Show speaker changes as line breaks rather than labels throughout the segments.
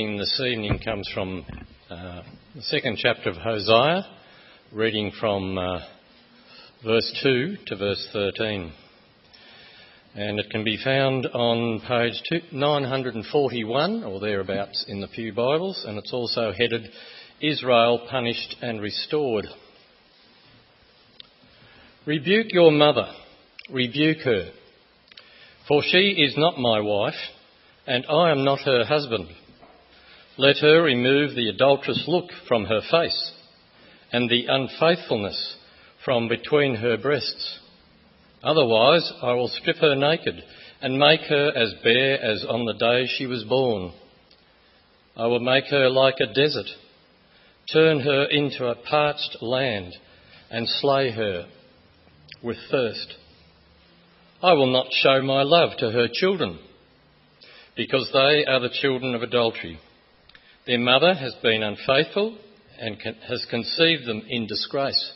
reading this evening comes from uh, the second chapter of Hosea, reading from uh, verse 2 to verse 13. And it can be found on page 941 or thereabouts in the Pew Bibles, and it's also headed Israel Punished and Restored. Rebuke your mother, rebuke her, for she is not my wife, and I am not her husband. Let her remove the adulterous look from her face and the unfaithfulness from between her breasts. Otherwise, I will strip her naked and make her as bare as on the day she was born. I will make her like a desert, turn her into a parched land, and slay her with thirst. I will not show my love to her children, because they are the children of adultery. Their mother has been unfaithful and has conceived them in disgrace.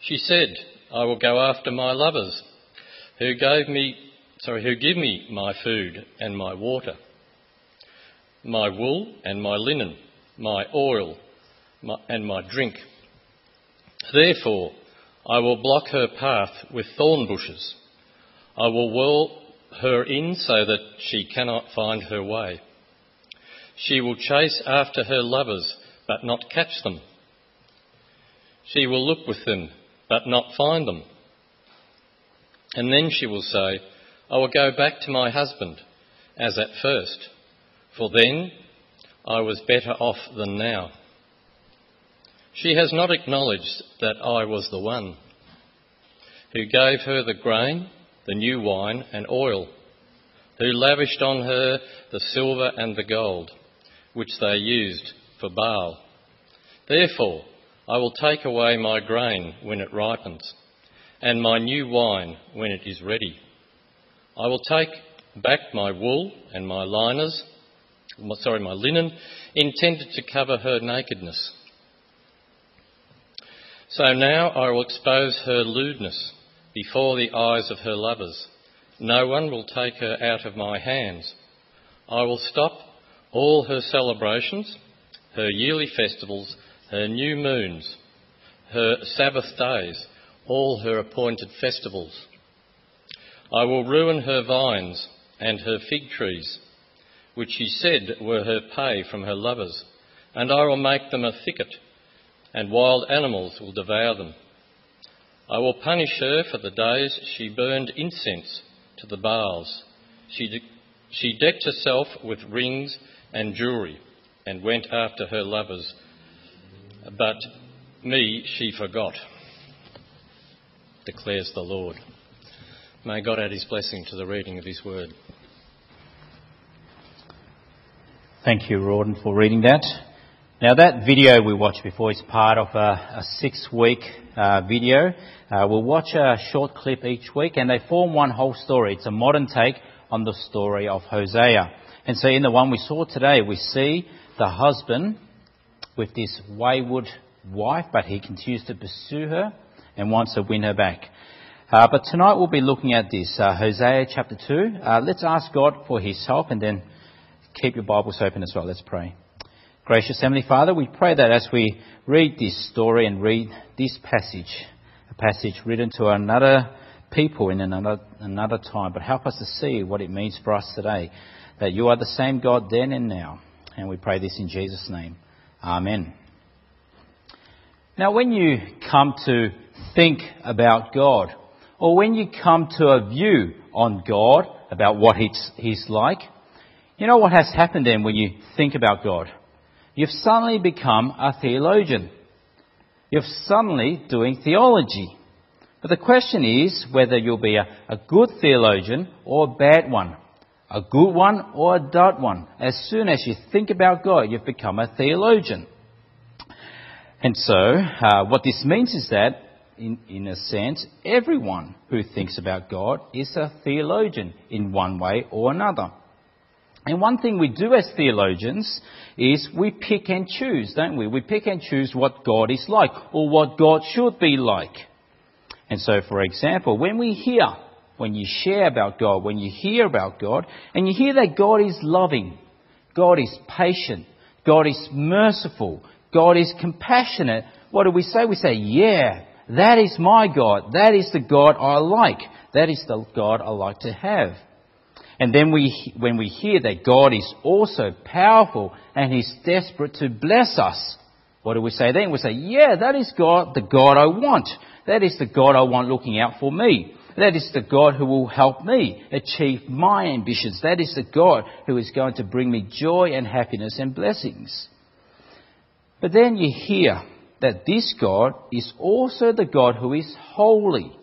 She said, I will go after my lovers, who gave me, sorry, who give me my food and my water, my wool and my linen, my oil my, and my drink. Therefore, I will block her path with thorn bushes. I will whirl her in so that she cannot find her way. She will chase after her lovers, but not catch them. She will look with them, but not find them. And then she will say, I will go back to my husband, as at first, for then I was better off than now. She has not acknowledged that I was the one who gave her the grain, the new wine, and oil, who lavished on her the silver and the gold which they used for Baal. Therefore, I will take away my grain when it ripens, and my new wine when it is ready. I will take back my wool and my liners, sorry, my linen, intended to cover her nakedness. So now I will expose her lewdness before the eyes of her lovers. No one will take her out of my hands. I will stop all her celebrations, her yearly festivals, her new moons, her Sabbath days, all her appointed festivals. I will ruin her vines and her fig trees, which she said were her pay from her lovers, and I will make them a thicket, and wild animals will devour them. I will punish her for the days she burned incense to the Baals. She, de- she decked herself with rings and jewelry and went after her lovers. But me she forgot, declares the Lord. May God add his blessing to the reading of his word.
Thank you, Rawdon, for reading that. Now, that video we watched before is part of a, a six week uh, video. Uh, we'll watch a short clip each week, and they form one whole story. It's a modern take on the story of Hosea. And so in the one we saw today, we see the husband with this wayward wife, but he continues to pursue her and wants to win her back. Uh, but tonight we'll be looking at this, uh, Hosea chapter 2. Uh, let's ask God for his help and then keep your Bibles open as well. Let's pray. Gracious Heavenly Father, we pray that as we read this story and read this passage, a passage written to another people in another, another time, but help us to see what it means for us today that you are the same God then and now. And we pray this in Jesus' name. Amen. Now, when you come to think about God, or when you come to a view on God about what he's, he's like, you know what has happened then when you think about God? You've suddenly become a theologian. You're suddenly doing theology. But the question is whether you'll be a, a good theologian or a bad one a good one or a dud one. As soon as you think about God, you've become a theologian. And so, uh, what this means is that, in, in a sense, everyone who thinks about God is a theologian in one way or another. And one thing we do as theologians is we pick and choose, don't we? We pick and choose what God is like or what God should be like. And so, for example, when we hear when you share about God, when you hear about God, and you hear that God is loving, God is patient. God is merciful. God is compassionate. What do we say? We say, yeah, that is my God. That is the God I like. That is the God I like to have. And then we, when we hear that God is also powerful and He's desperate to bless us, what do we say then? We say, yeah, that is God, the God I want. That is the God I want looking out for me. That is the God who will help me achieve my ambitions. That is the God who is going to bring me joy and happiness and blessings. But then you hear that this God is also the God who is holy.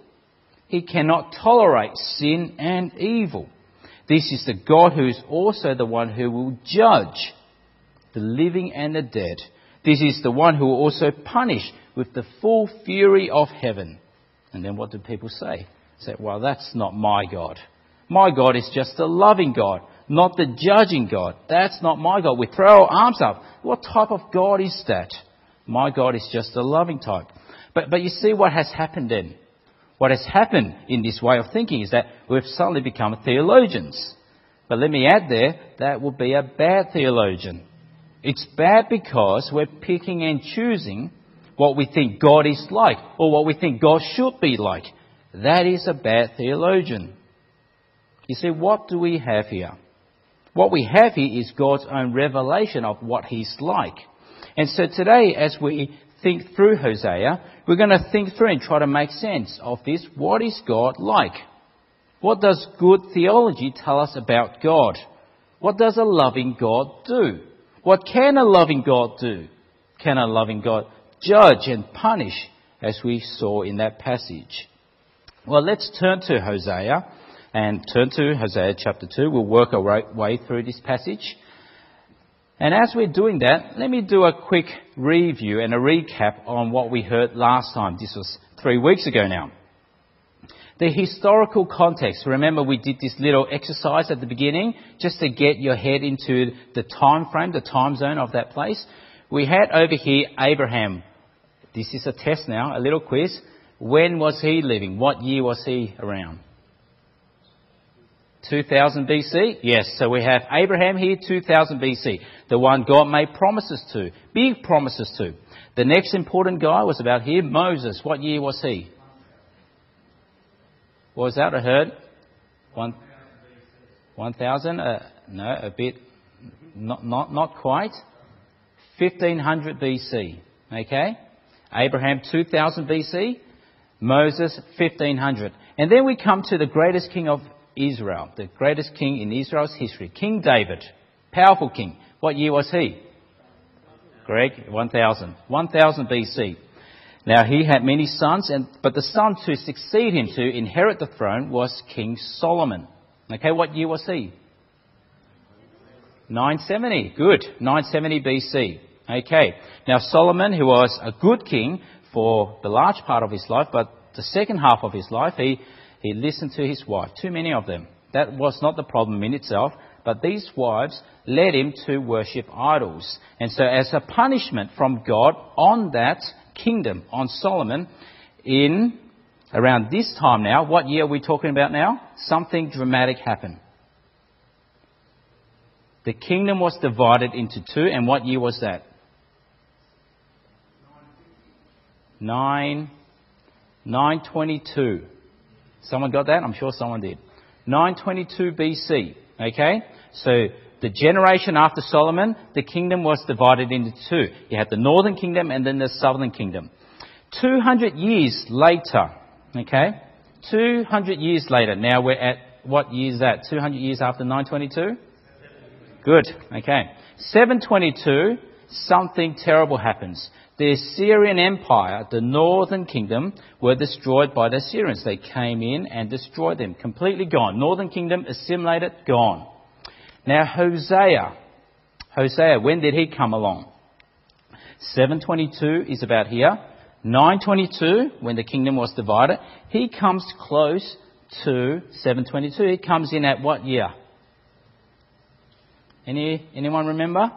He cannot tolerate sin and evil. This is the God who is also the one who will judge the living and the dead. This is the one who will also punish with the full fury of heaven. And then what do people say? Say, well, that's not my God. My God is just a loving God, not the judging God. That's not my God. We throw our arms up. What type of God is that? My God is just a loving type. But, but you see what has happened then? What has happened in this way of thinking is that we've suddenly become theologians. But let me add there, that would be a bad theologian. It's bad because we're picking and choosing what we think God is like or what we think God should be like. That is a bad theologian. You see, what do we have here? What we have here is God's own revelation of what He's like. And so today, as we think through Hosea, we're going to think through and try to make sense of this. What is God like? What does good theology tell us about God? What does a loving God do? What can a loving God do? Can a loving God judge and punish as we saw in that passage? Well, let's turn to Hosea and turn to Hosea chapter 2. We'll work our way through this passage. And as we're doing that, let me do a quick review and a recap on what we heard last time. This was three weeks ago now. The historical context. Remember we did this little exercise at the beginning just to get your head into the time frame, the time zone of that place. We had over here Abraham. This is a test now, a little quiz. When was he living? What year was he around? 2000 BC? Yes, so we have Abraham here, 2000 BC, the one God made promises to, big promises to. The next important guy was about here, Moses. What year was he? What was that? I heard? One, 1000? Uh, no, a bit, not, not, not quite. 1500 BC. Okay? Abraham 2000 BC. Moses 1500. And then we come to the greatest king of Israel, the greatest king in Israel's history, King David, powerful king. What year was he? Greg, 1000. 1000 BC. Now he had many sons, and, but the son to succeed him to inherit the throne was King Solomon. Okay, what year was he? 970. Good. 970 BC. Okay. Now Solomon, who was a good king, for the large part of his life, but the second half of his life, he, he listened to his wife. Too many of them. That was not the problem in itself, but these wives led him to worship idols. And so, as a punishment from God on that kingdom, on Solomon, in around this time now, what year are we talking about now? Something dramatic happened. The kingdom was divided into two, and what year was that? 9, 922. Someone got that? I'm sure someone did. 922 BC. Okay? So the generation after Solomon, the kingdom was divided into two. You had the northern kingdom and then the southern kingdom. 200 years later, okay? 200 years later. Now we're at, what year is that? 200 years after 922? Good. Okay. 722, something terrible happens the Assyrian Empire, the northern kingdom, were destroyed by the Assyrians. They came in and destroyed them, completely gone. Northern kingdom assimilated, gone. Now Hosea, Hosea, when did he come along? 722 is about here. 922, when the kingdom was divided, he comes close to 722. He comes in at what year? Any, anyone remember?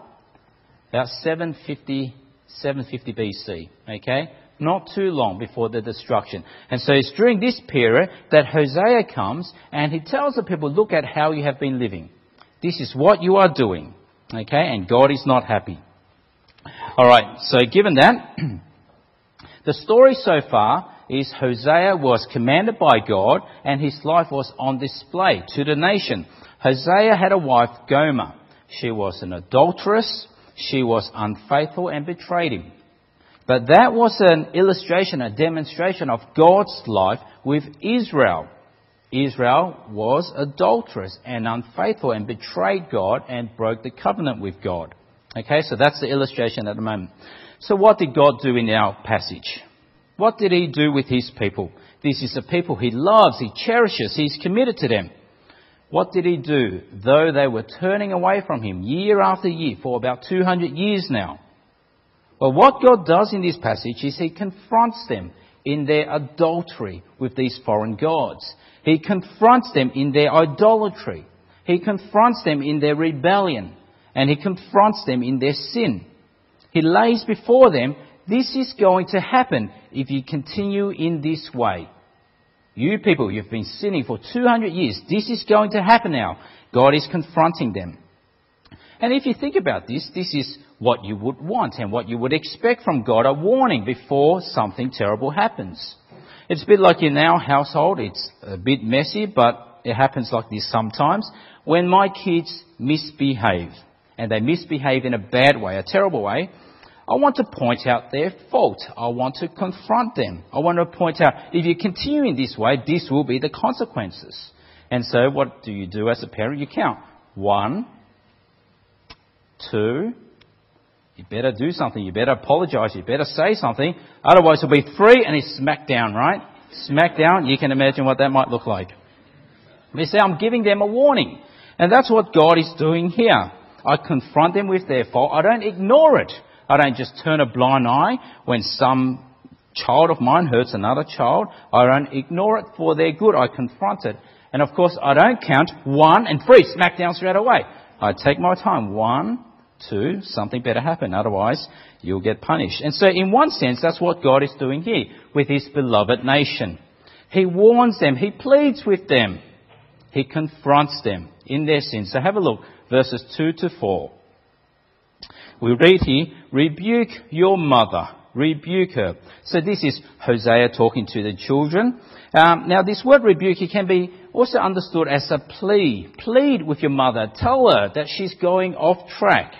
About 750 750 BC. Okay? Not too long before the destruction. And so it's during this period that Hosea comes and he tells the people, look at how you have been living. This is what you are doing. Okay, and God is not happy. Alright, so given that, the story so far is Hosea was commanded by God and his life was on display to the nation. Hosea had a wife, Gomer. She was an adulteress. She was unfaithful and betrayed him. But that was an illustration, a demonstration of God's life with Israel. Israel was adulterous and unfaithful and betrayed God and broke the covenant with God. Okay, so that's the illustration at the moment. So what did God do in our passage? What did he do with his people? This is a people he loves, he cherishes, he's committed to them. What did he do? Though they were turning away from him year after year for about 200 years now. Well, what God does in this passage is he confronts them in their adultery with these foreign gods. He confronts them in their idolatry. He confronts them in their rebellion. And he confronts them in their sin. He lays before them, this is going to happen if you continue in this way. You people, you've been sinning for 200 years. This is going to happen now. God is confronting them. And if you think about this, this is what you would want and what you would expect from God, a warning before something terrible happens. It's a bit like in our household, it's a bit messy, but it happens like this sometimes. When my kids misbehave, and they misbehave in a bad way, a terrible way, I want to point out their fault. I want to confront them. I want to point out, if you continue in this way, this will be the consequences. And so what do you do as a parent? You count. One, two, you better do something. You better apologize. You better say something. Otherwise it'll be three and it's smack down, right? Smack down. You can imagine what that might look like. They say, I'm giving them a warning. And that's what God is doing here. I confront them with their fault. I don't ignore it. I don't just turn a blind eye when some child of mine hurts another child. I don't ignore it for their good. I confront it. And of course, I don't count one and three, smack down straight away. I take my time. One, two, something better happen. Otherwise, you'll get punished. And so in one sense, that's what God is doing here with his beloved nation. He warns them. He pleads with them. He confronts them in their sins. So have a look, verses 2 to 4. We read here, rebuke your mother, rebuke her. So this is Hosea talking to the children. Um, now this word rebuke can be also understood as a plea. Plead with your mother. Tell her that she's going off track.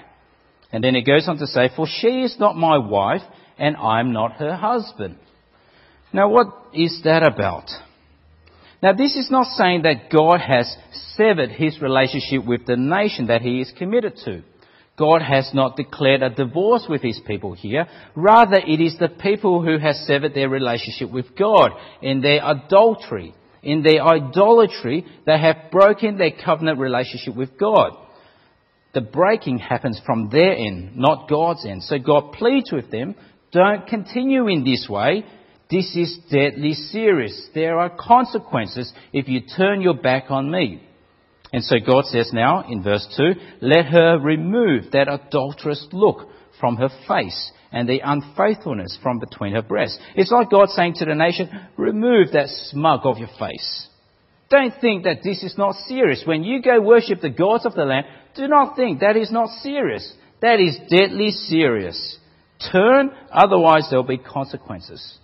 And then it goes on to say, for she is not my wife and I'm not her husband. Now what is that about? Now this is not saying that God has severed his relationship with the nation that he is committed to. God has not declared a divorce with his people here. Rather, it is the people who have severed their relationship with God in their adultery. In their idolatry, they have broken their covenant relationship with God. The breaking happens from their end, not God's end. So God pleads with them, don't continue in this way. This is deadly serious. There are consequences if you turn your back on me. And so God says now in verse 2, let her remove that adulterous look from her face and the unfaithfulness from between her breasts. It's like God saying to the nation, remove that smug of your face. Don't think that this is not serious. When you go worship the gods of the land, do not think that is not serious. That is deadly serious. Turn, otherwise there will be consequences.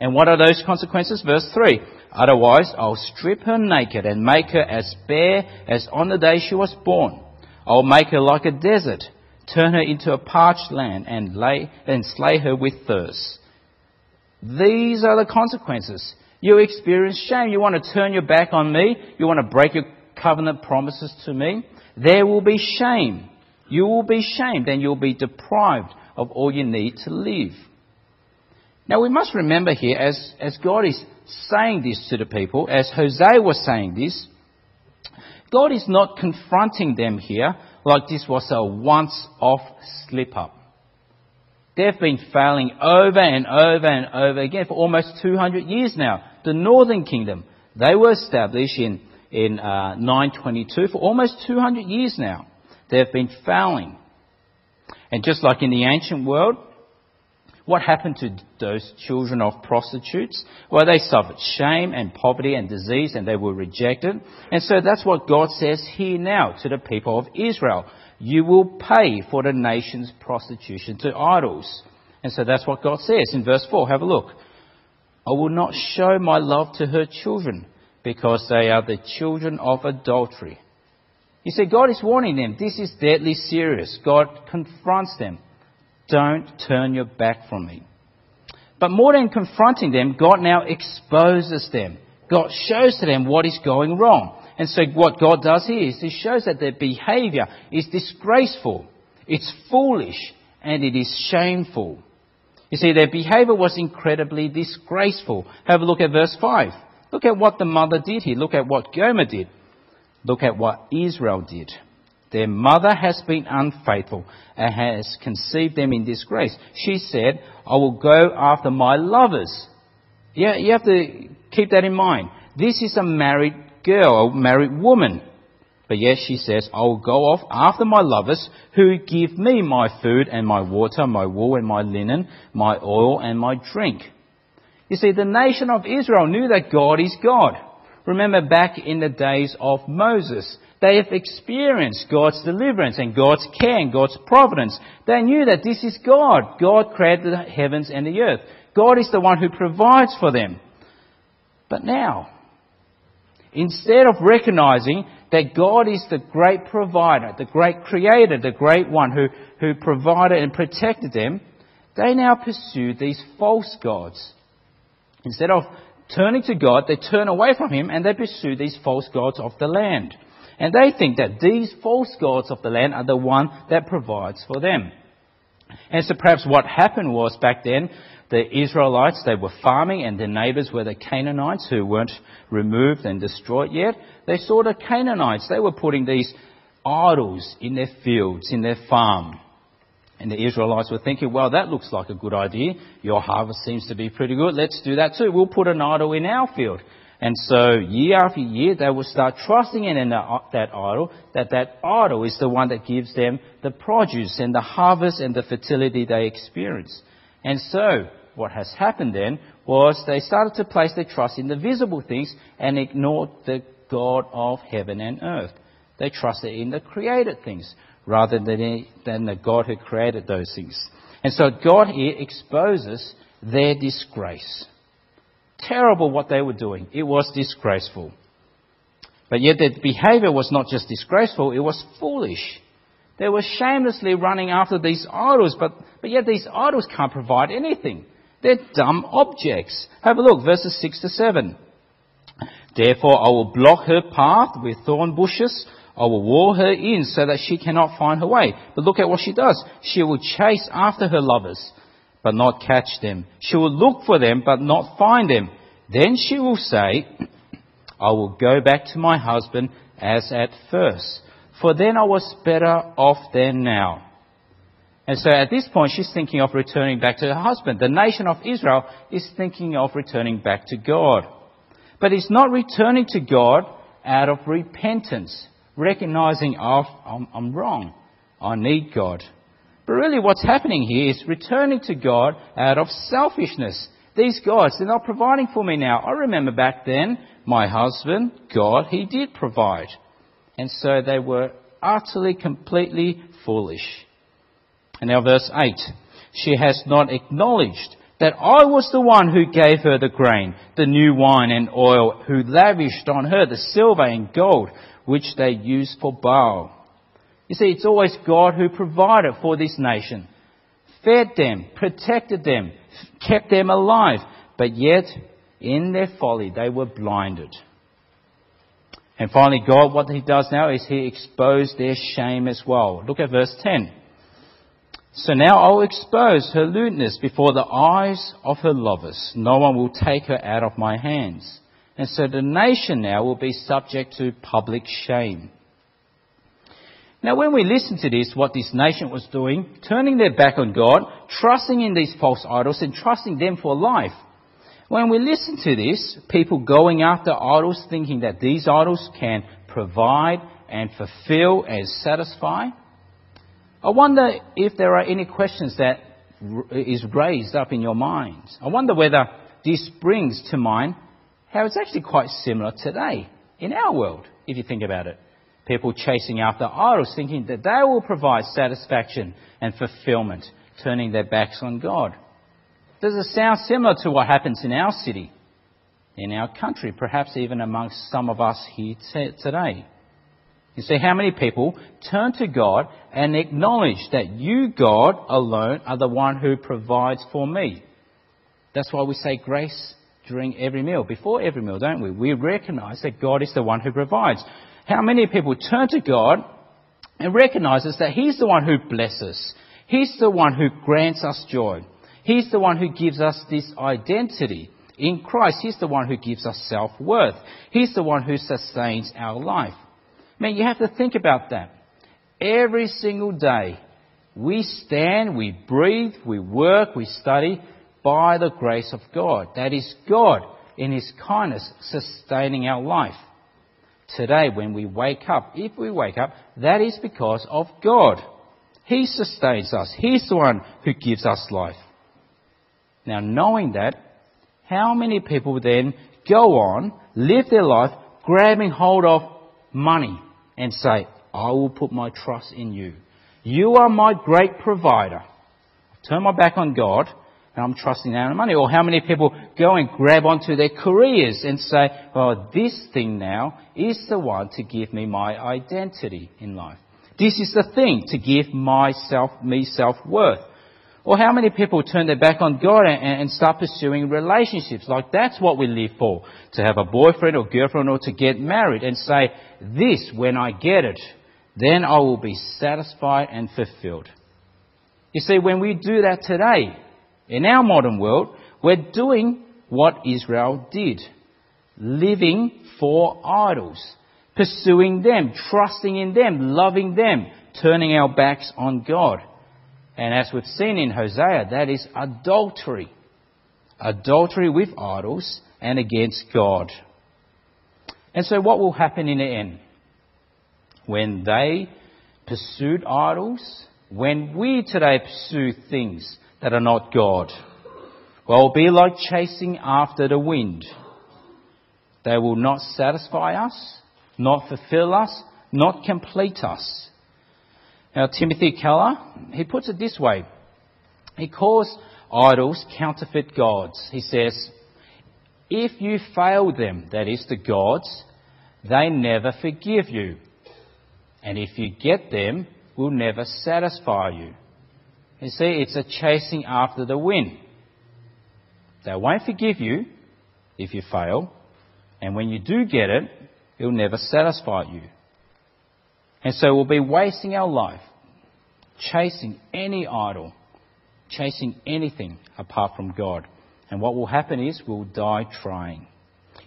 And what are those consequences? Verse 3. Otherwise, I'll strip her naked and make her as bare as on the day she was born. I'll make her like a desert, turn her into a parched land, and lay and slay her with thirst. These are the consequences. You experience shame. You want to turn your back on me. You want to break your covenant promises to me. There will be shame. You will be shamed and you'll be deprived of all you need to live. Now we must remember here, as, as God is saying this to the people, as Hosea was saying this, God is not confronting them here like this was a once off slip up. They've been failing over and over and over again for almost 200 years now. The northern kingdom, they were established in, in uh, 922 for almost 200 years now. They've been failing. And just like in the ancient world, what happened to those children of prostitutes? Well, they suffered shame and poverty and disease and they were rejected. And so that's what God says here now to the people of Israel. you will pay for the nation's prostitution to idols. And so that's what God says in verse 4. Have a look. I will not show my love to her children because they are the children of adultery. You see, God is warning them. This is deadly serious. God confronts them. Don't turn your back from me. But more than confronting them, God now exposes them. God shows to them what is going wrong. And so what God does here is He shows that their behavior is disgraceful, it's foolish, and it is shameful. You see, their behavior was incredibly disgraceful. Have a look at verse 5. Look at what the mother did here. Look at what Gomer did. Look at what Israel did. Their mother has been unfaithful and has conceived them in disgrace. She said, I will go after my lovers. Yeah, you have to keep that in mind. This is a married girl, a married woman. But yet she says, I will go off after my lovers who give me my food and my water, my wool and my linen, my oil and my drink. You see, the nation of Israel knew that God is God. Remember back in the days of Moses, they have experienced God's deliverance and God's care and God's providence. They knew that this is God. God created the heavens and the earth. God is the one who provides for them. But now, instead of recognizing that God is the great provider, the great creator, the great one who, who provided and protected them, they now pursue these false gods. Instead of turning to God, they turn away from Him and they pursue these false gods of the land. And they think that these false gods of the land are the one that provides for them. And so perhaps what happened was back then, the Israelites, they were farming and their neighbours were the Canaanites who weren't removed and destroyed yet. They saw the Canaanites, they were putting these idols in their fields, in their farm. And the Israelites were thinking, well, that looks like a good idea. Your harvest seems to be pretty good. Let's do that too. We'll put an idol in our field. And so year after year, they will start trusting in uh, that idol, that that idol is the one that gives them the produce and the harvest and the fertility they experience. And so, what has happened then was they started to place their trust in the visible things and ignored the God of heaven and earth. They trusted in the created things rather than, than the God who created those things. And so God here exposes their disgrace. Terrible what they were doing. It was disgraceful. But yet their behavior was not just disgraceful, it was foolish. They were shamelessly running after these idols, but, but yet these idols can't provide anything. They're dumb objects. Have a look, verses 6 to 7. Therefore I will block her path with thorn bushes. I will wall her in so that she cannot find her way. But look at what she does. She will chase after her lovers but not catch them. She will look for them, but not find them. Then she will say, I will go back to my husband as at first, for then I was better off than now. And so at this point, she's thinking of returning back to her husband. The nation of Israel is thinking of returning back to God. But it's not returning to God out of repentance, recognizing, oh, I'm, I'm wrong. I need God. But really what's happening here is returning to God out of selfishness. These gods, they're not providing for me now. I remember back then, my husband, God, he did provide. And so they were utterly, completely foolish. And now verse 8. She has not acknowledged that I was the one who gave her the grain, the new wine and oil, who lavished on her the silver and gold, which they used for Baal. You see, it's always God who provided for this nation, fed them, protected them, kept them alive, but yet, in their folly, they were blinded. And finally, God, what He does now is He exposed their shame as well. Look at verse 10. So now I will expose her lewdness before the eyes of her lovers. No one will take her out of my hands. And so the nation now will be subject to public shame. Now, when we listen to this, what this nation was doing, turning their back on God, trusting in these false idols and trusting them for life. When we listen to this, people going after idols thinking that these idols can provide and fulfill and satisfy, I wonder if there are any questions that is raised up in your minds. I wonder whether this brings to mind how it's actually quite similar today in our world, if you think about it. People chasing after idols, thinking that they will provide satisfaction and fulfillment, turning their backs on God. Does it sound similar to what happens in our city, in our country, perhaps even amongst some of us here today? You see, how many people turn to God and acknowledge that you, God, alone are the one who provides for me? That's why we say grace during every meal, before every meal, don't we? We recognize that God is the one who provides. How many people turn to God and recognizes that He's the one who blesses. He's the one who grants us joy. He's the one who gives us this identity. In Christ, He's the one who gives us self-worth. He's the one who sustains our life. I mean, you have to think about that. Every single day, we stand, we breathe, we work, we study by the grace of God. That is God in His kindness sustaining our life. Today, when we wake up, if we wake up, that is because of God. He sustains us. He's the one who gives us life. Now, knowing that, how many people then go on, live their life, grabbing hold of money, and say, I will put my trust in you. You are my great provider. Turn my back on God and I'm trusting in money. Or how many people go and grab onto their careers and say, oh, this thing now is the one to give me my identity in life. This is the thing to give myself, me self-worth. Or how many people turn their back on God and, and start pursuing relationships? Like that's what we live for. To have a boyfriend or girlfriend or to get married and say, this, when I get it, then I will be satisfied and fulfilled. You see, when we do that today, in our modern world, we're doing what Israel did. Living for idols. Pursuing them, trusting in them, loving them, turning our backs on God. And as we've seen in Hosea, that is adultery. Adultery with idols and against God. And so what will happen in the end? When they pursued idols, when we today pursue things that are not God, well, be like chasing after the wind. They will not satisfy us, not fulfill us, not complete us. Now, Timothy Keller, he puts it this way. He calls idols counterfeit gods. He says, if you fail them, that is the gods, they never forgive you. And if you get them, will never satisfy you. You see, it's a chasing after the wind. They won't forgive you if you fail, and when you do get it, it'll never satisfy you. And so we'll be wasting our life chasing any idol, chasing anything apart from God. And what will happen is we'll die trying.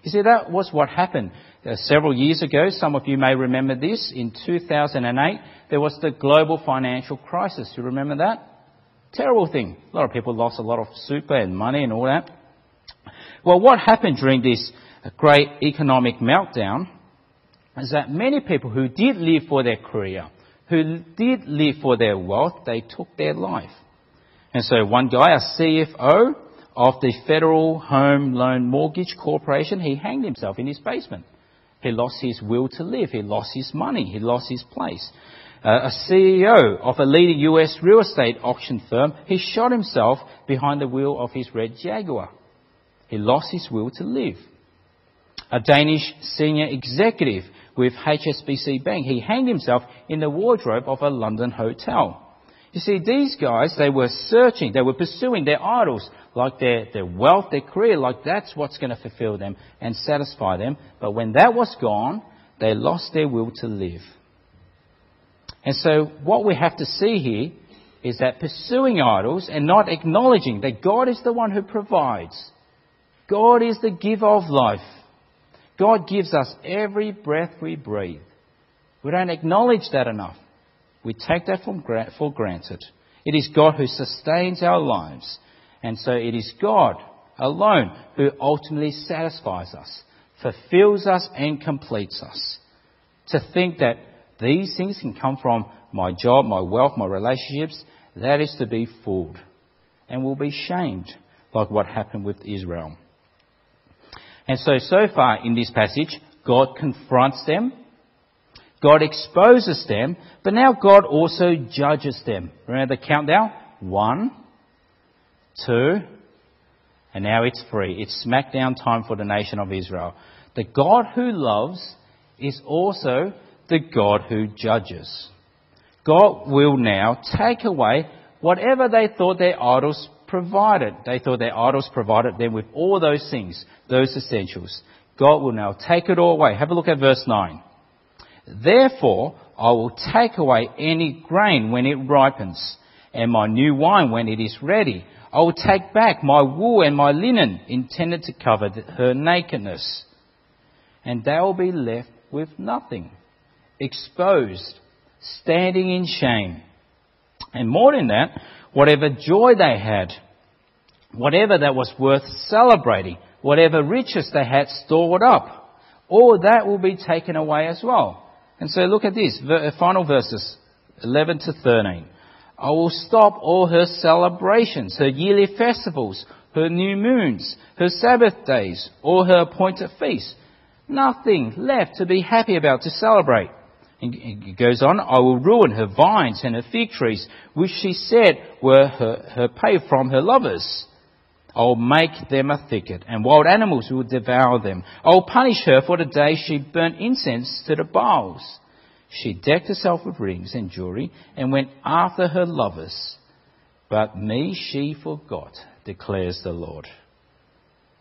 You see, that was what happened uh, several years ago. Some of you may remember this. In 2008, there was the global financial crisis. You remember that? Terrible thing. A lot of people lost a lot of super and money and all that. Well, what happened during this great economic meltdown is that many people who did live for their career, who did live for their wealth, they took their life. And so one guy, a CFO of the Federal Home Loan Mortgage Corporation, he hanged himself in his basement. He lost his will to live. He lost his money. He lost his place. Uh, a CEO of a leading US real estate auction firm, he shot himself behind the wheel of his red Jaguar. He lost his will to live. A Danish senior executive with HSBC Bank. He hanged himself in the wardrobe of a London hotel. You see, these guys, they were searching, they were pursuing their idols, like their, their wealth, their career, like that's what's going to fulfill them and satisfy them. But when that was gone, they lost their will to live. And so what we have to see here is that pursuing idols and not acknowledging that God is the one who provides. God is the giver of life. God gives us every breath we breathe. We don't acknowledge that enough. We take that for granted. It is God who sustains our lives. And so it is God alone who ultimately satisfies us, fulfills us, and completes us. To think that these things can come from my job, my wealth, my relationships, that is to be fooled. And will be shamed, like what happened with Israel. And so, so far in this passage, God confronts them. God exposes them, but now God also judges them. Remember the countdown? One, two, and now it's three. It's smackdown time for the nation of Israel. The God who loves is also the God who judges. God will now take away whatever they thought their idols provided. They thought their idols provided them with all those things, those essentials. God will now take it all away. Have a look at verse 9. Therefore, I will take away any grain when it ripens, and my new wine when it is ready. I will take back my wool and my linen intended to cover her nakedness. And they will be left with nothing, exposed, standing in shame. And more than that, whatever joy they had, whatever that was worth celebrating, whatever riches they had stored up, all that will be taken away as well. And so look at this, uh, final verses, 11 to 13. I will stop all her celebrations, her yearly festivals, her new moons, her Sabbath days, all her appointed feasts. Nothing left to be happy about to celebrate. It goes on, I will ruin her vines and her fig trees, which she said were her, her pay from her lovers. I will make them a thicket, and wild animals will devour them. I will punish her for the day she burnt incense to the Baals. She decked herself with rings and jewelry and went after her lovers. But me she forgot, declares the Lord.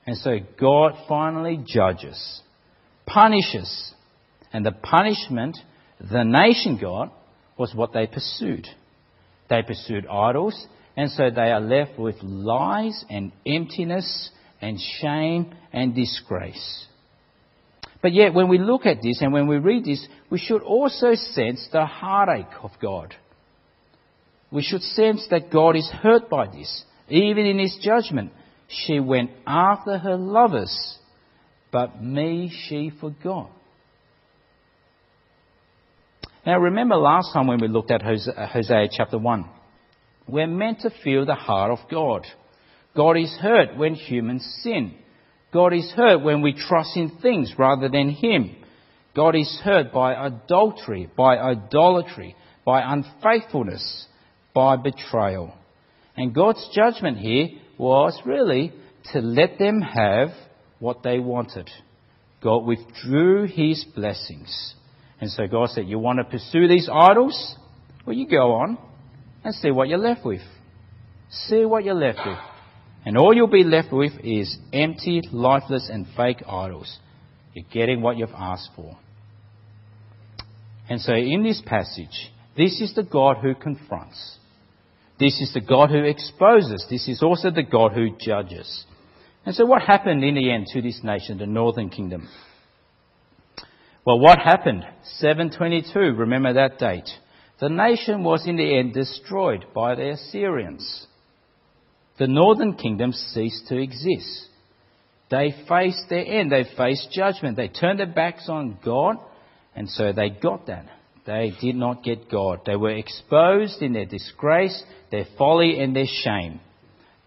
And so God finally judges, punishes, and the punishment the nation got was what they pursued. They pursued idols and so they are left with lies and emptiness and shame and disgrace. But yet, when we look at this and when we read this, we should also sense the heartache of God. We should sense that God is hurt by this. Even in his judgment, she went after her lovers, but me she forgot. Now, remember last time when we looked at uh, Hosea chapter 1. We're meant to feel the heart of God. God is hurt when humans sin. God is hurt when we trust in things rather than Him. God is hurt by adultery, by idolatry, by unfaithfulness, by betrayal. And God's judgment here was really to let them have what they wanted. God withdrew His blessings. And so God said, You want to pursue these idols? Well, you go on and see what you're left with. See what you're left with. And all you'll be left with is empty, lifeless, and fake idols. You're getting what you've asked for. And so in this passage, this is the God who confronts. This is the God who exposes. This is also the God who judges. And so what happened in the end to this nation, the northern kingdom? Well, what happened? 722, remember that date. The nation was in the end destroyed by the Assyrians. The northern kingdom ceased to exist. They faced their end. They faced judgment. They turned their backs on God, and so they got that. They did not get God. They were exposed in their disgrace, their folly, and their shame.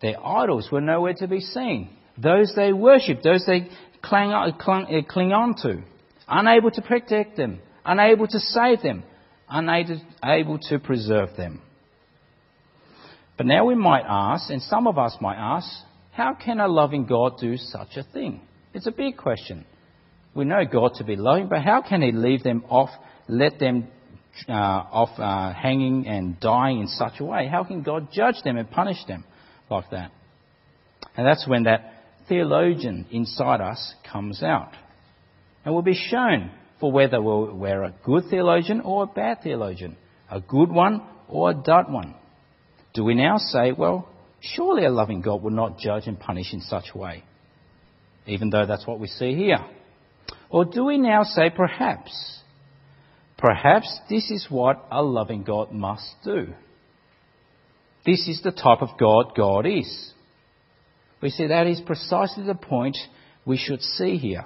Their idols were nowhere to be seen. Those they worshipped, those they cling, uh, cling, uh, cling on to, unable to protect them, unable to save them, unable to preserve them. But now we might ask, and some of us might ask, how can a loving God do such a thing? It's a big question. We know God to be loving, but how can He leave them off, let them uh, off uh, hanging and dying in such a way? How can God judge them and punish them like that? And that's when that theologian inside us comes out. And will be shown for whether we're a good theologian or a bad theologian, a good one or a dud one. Do we now say, well, surely a loving God will not judge and punish in such a way, even though that's what we see here? Or do we now say, perhaps, perhaps this is what a loving God must do? This is the type of God God is. We see that is precisely the point we should see here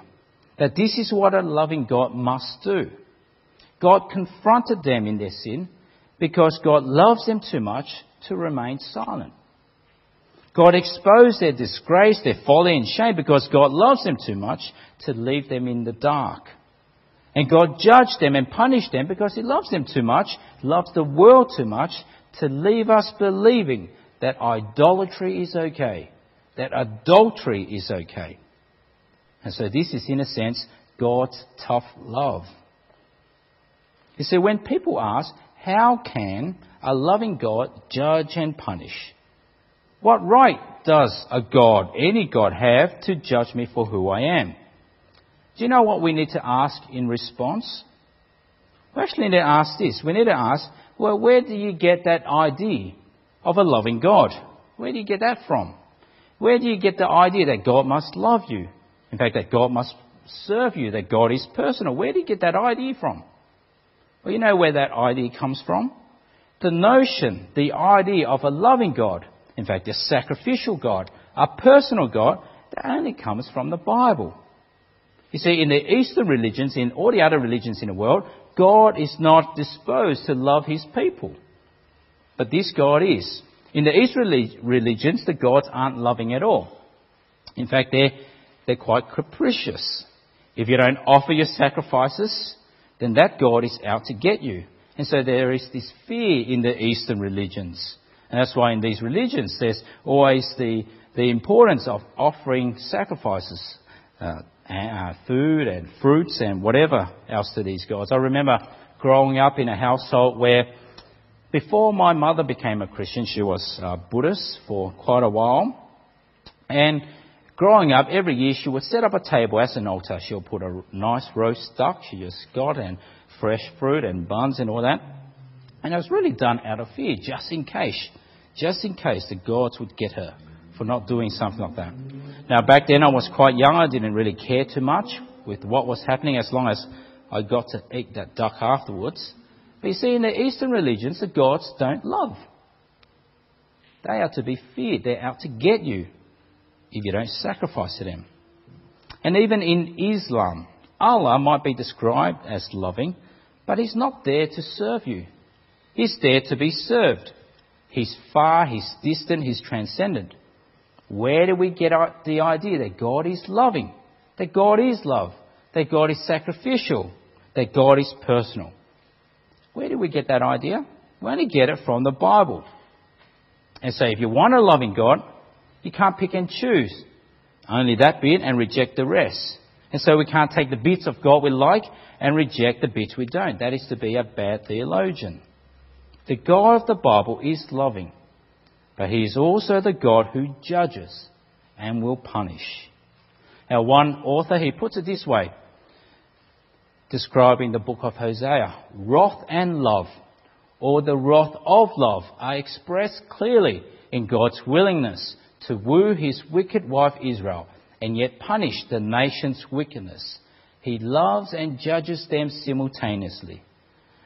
that this is what a loving God must do. God confronted them in their sin because God loves them too much to remain silent. God exposed their disgrace, their folly and shame because God loves them too much to leave them in the dark. And God judged them and punished them because He loves them too much, loves the world too much, to leave us believing that idolatry is okay, that adultery is okay. And so this is, in a sense, God's tough love. You see, when people ask, how can a loving God judge and punish? What right does a God, any God, have to judge me for who I am? Do you know what we need to ask in response? We actually need to ask this. We need to ask, well, where do you get that idea of a loving God? Where do you get that from? Where do you get the idea that God must love you? In fact, that God must serve you, that God is personal. Where do you get that idea from? Well, you know where that idea comes from? The notion, the idea of a loving God, in fact, a sacrificial God, a personal God, that only comes from the Bible. You see, in the Eastern religions, in all the other religions in the world, God is not disposed to love his people. But this God is. In the Eastern religions, the gods aren't loving at all. In fact, they're, they're quite capricious. If you don't offer your sacrifices, then that God is out to get you. And so there is this fear in the Eastern religions. And that's why in these religions there's always the, the importance of offering sacrifices, uh, uh, food and fruits and whatever else to these gods. I remember growing up in a household where before my mother became a Christian, she was a Buddhist for quite a while. And growing up, every year she would set up a table as an altar. She'll put a nice roast duck she just got and fresh fruit and buns and all that. And it was really done out of fear, just in case, just in case the gods would get her for not doing something like that. Now, back then I was quite young. I didn't really care too much with what was happening as long as I got to eat that duck afterwards. But you see, in the Eastern religions, the gods don't love. They are to be feared. They're out to get you if you don't sacrifice to them. And even in Islam, Allah might be described as loving, but He's not there to serve you. He's there to be served. He's far, He's distant, He's transcendent. Where do we get the idea that God is loving, that God is love, that God is sacrificial, that God is personal? Where do we get that idea? We only get it from the Bible. And so if you want a loving God, you can't pick and choose. Only that bit and reject the rest. And so we can't take the bits of God we like and reject the bits we don't. That is to be a bad theologian. The God of the Bible is loving. But he is also the God who judges and will punish. Now, one author, he puts it this way, describing the book of Hosea wrath and love, or the wrath of love, are expressed clearly in God's willingness to woo his wicked wife Israel and yet punish the nation's wickedness. He loves and judges them simultaneously.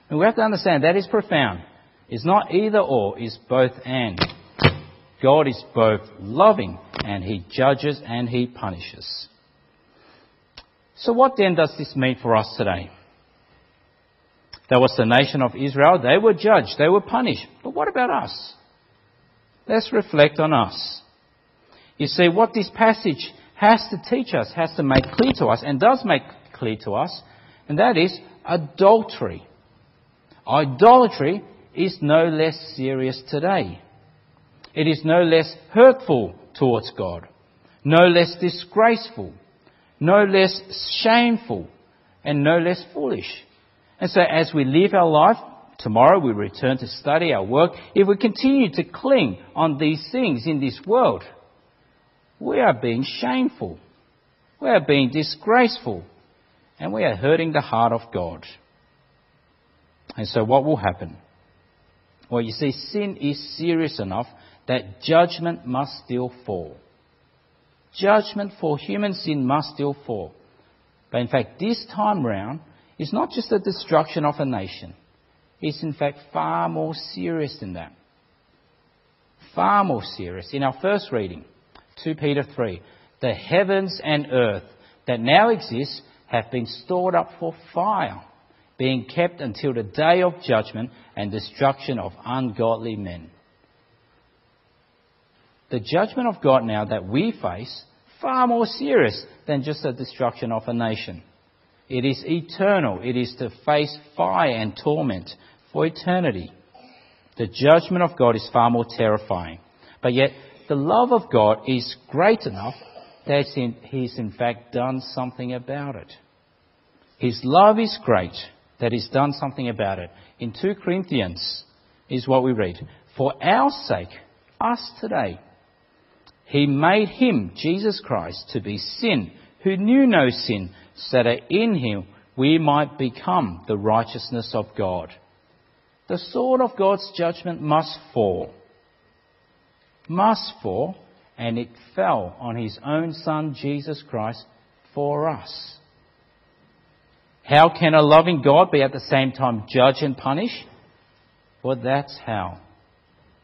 And we have to understand that is profound. It's not either or, it's both and. God is both loving and He judges and He punishes. So, what then does this mean for us today? That was the nation of Israel. They were judged, they were punished. But what about us? Let's reflect on us. You see, what this passage has to teach us, has to make clear to us, and does make clear to us, and that is adultery. Idolatry is no less serious today. It is no less hurtful towards God, no less disgraceful, no less shameful, and no less foolish. And so as we live our life, tomorrow we return to study our work, if we continue to cling on these things in this world, we are being shameful. We are being disgraceful. And we are hurting the heart of God. And so what will happen? Well, you see, sin is serious enough that judgment must still fall. Judgment for human sin must still fall. But in fact, this time round is not just the destruction of a nation. It's in fact far more serious than that. Far more serious. In our first reading, 2 Peter 3, the heavens and earth that now exist have been stored up for fire, being kept until the day of judgment and destruction of ungodly men the judgment of God now that we face far more serious than just the destruction of a nation. It is eternal. It is to face fire and torment for eternity. The judgment of God is far more terrifying. But yet, the love of God is great enough that He's in fact done something about it. His love is great that He's done something about it. In 2 Corinthians is what we read. For our sake, us today, He made Him, Jesus Christ, to be sin, who knew no sin, so that in Him we might become the righteousness of God. The sword of God's judgment must fall. Must fall, and it fell on His own Son, Jesus Christ, for us. How can a loving God be at the same time judge and punish? Well, that's how.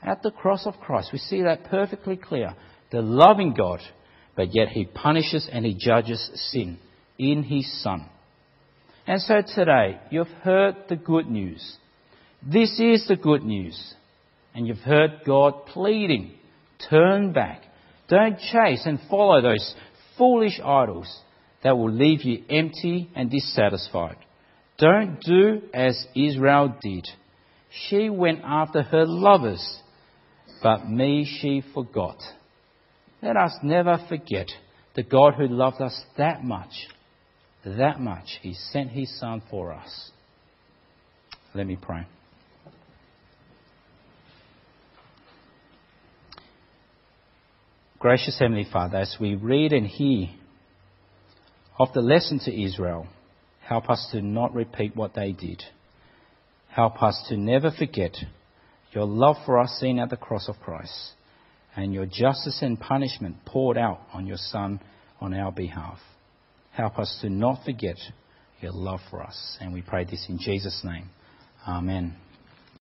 At the cross of Christ, we see that perfectly clear. The loving God, but yet He punishes and He judges sin in His Son. And so today, you've heard the good news. This is the good news. And you've heard God pleading, turn back. Don't chase and follow those foolish idols that will leave you empty and dissatisfied. Don't do as Israel did. She went after her lovers, but me she forgot. Let us never forget the God who loved us that much, that much, He sent His Son for us. Let me pray. Gracious Heavenly Father, as we read and hear of the lesson to Israel, help us to not repeat what they did. Help us to never forget your love for us seen at the cross of Christ and your justice and punishment poured out on your Son on our behalf. Help us to not forget your love for us. And we pray this in Jesus' name. Amen.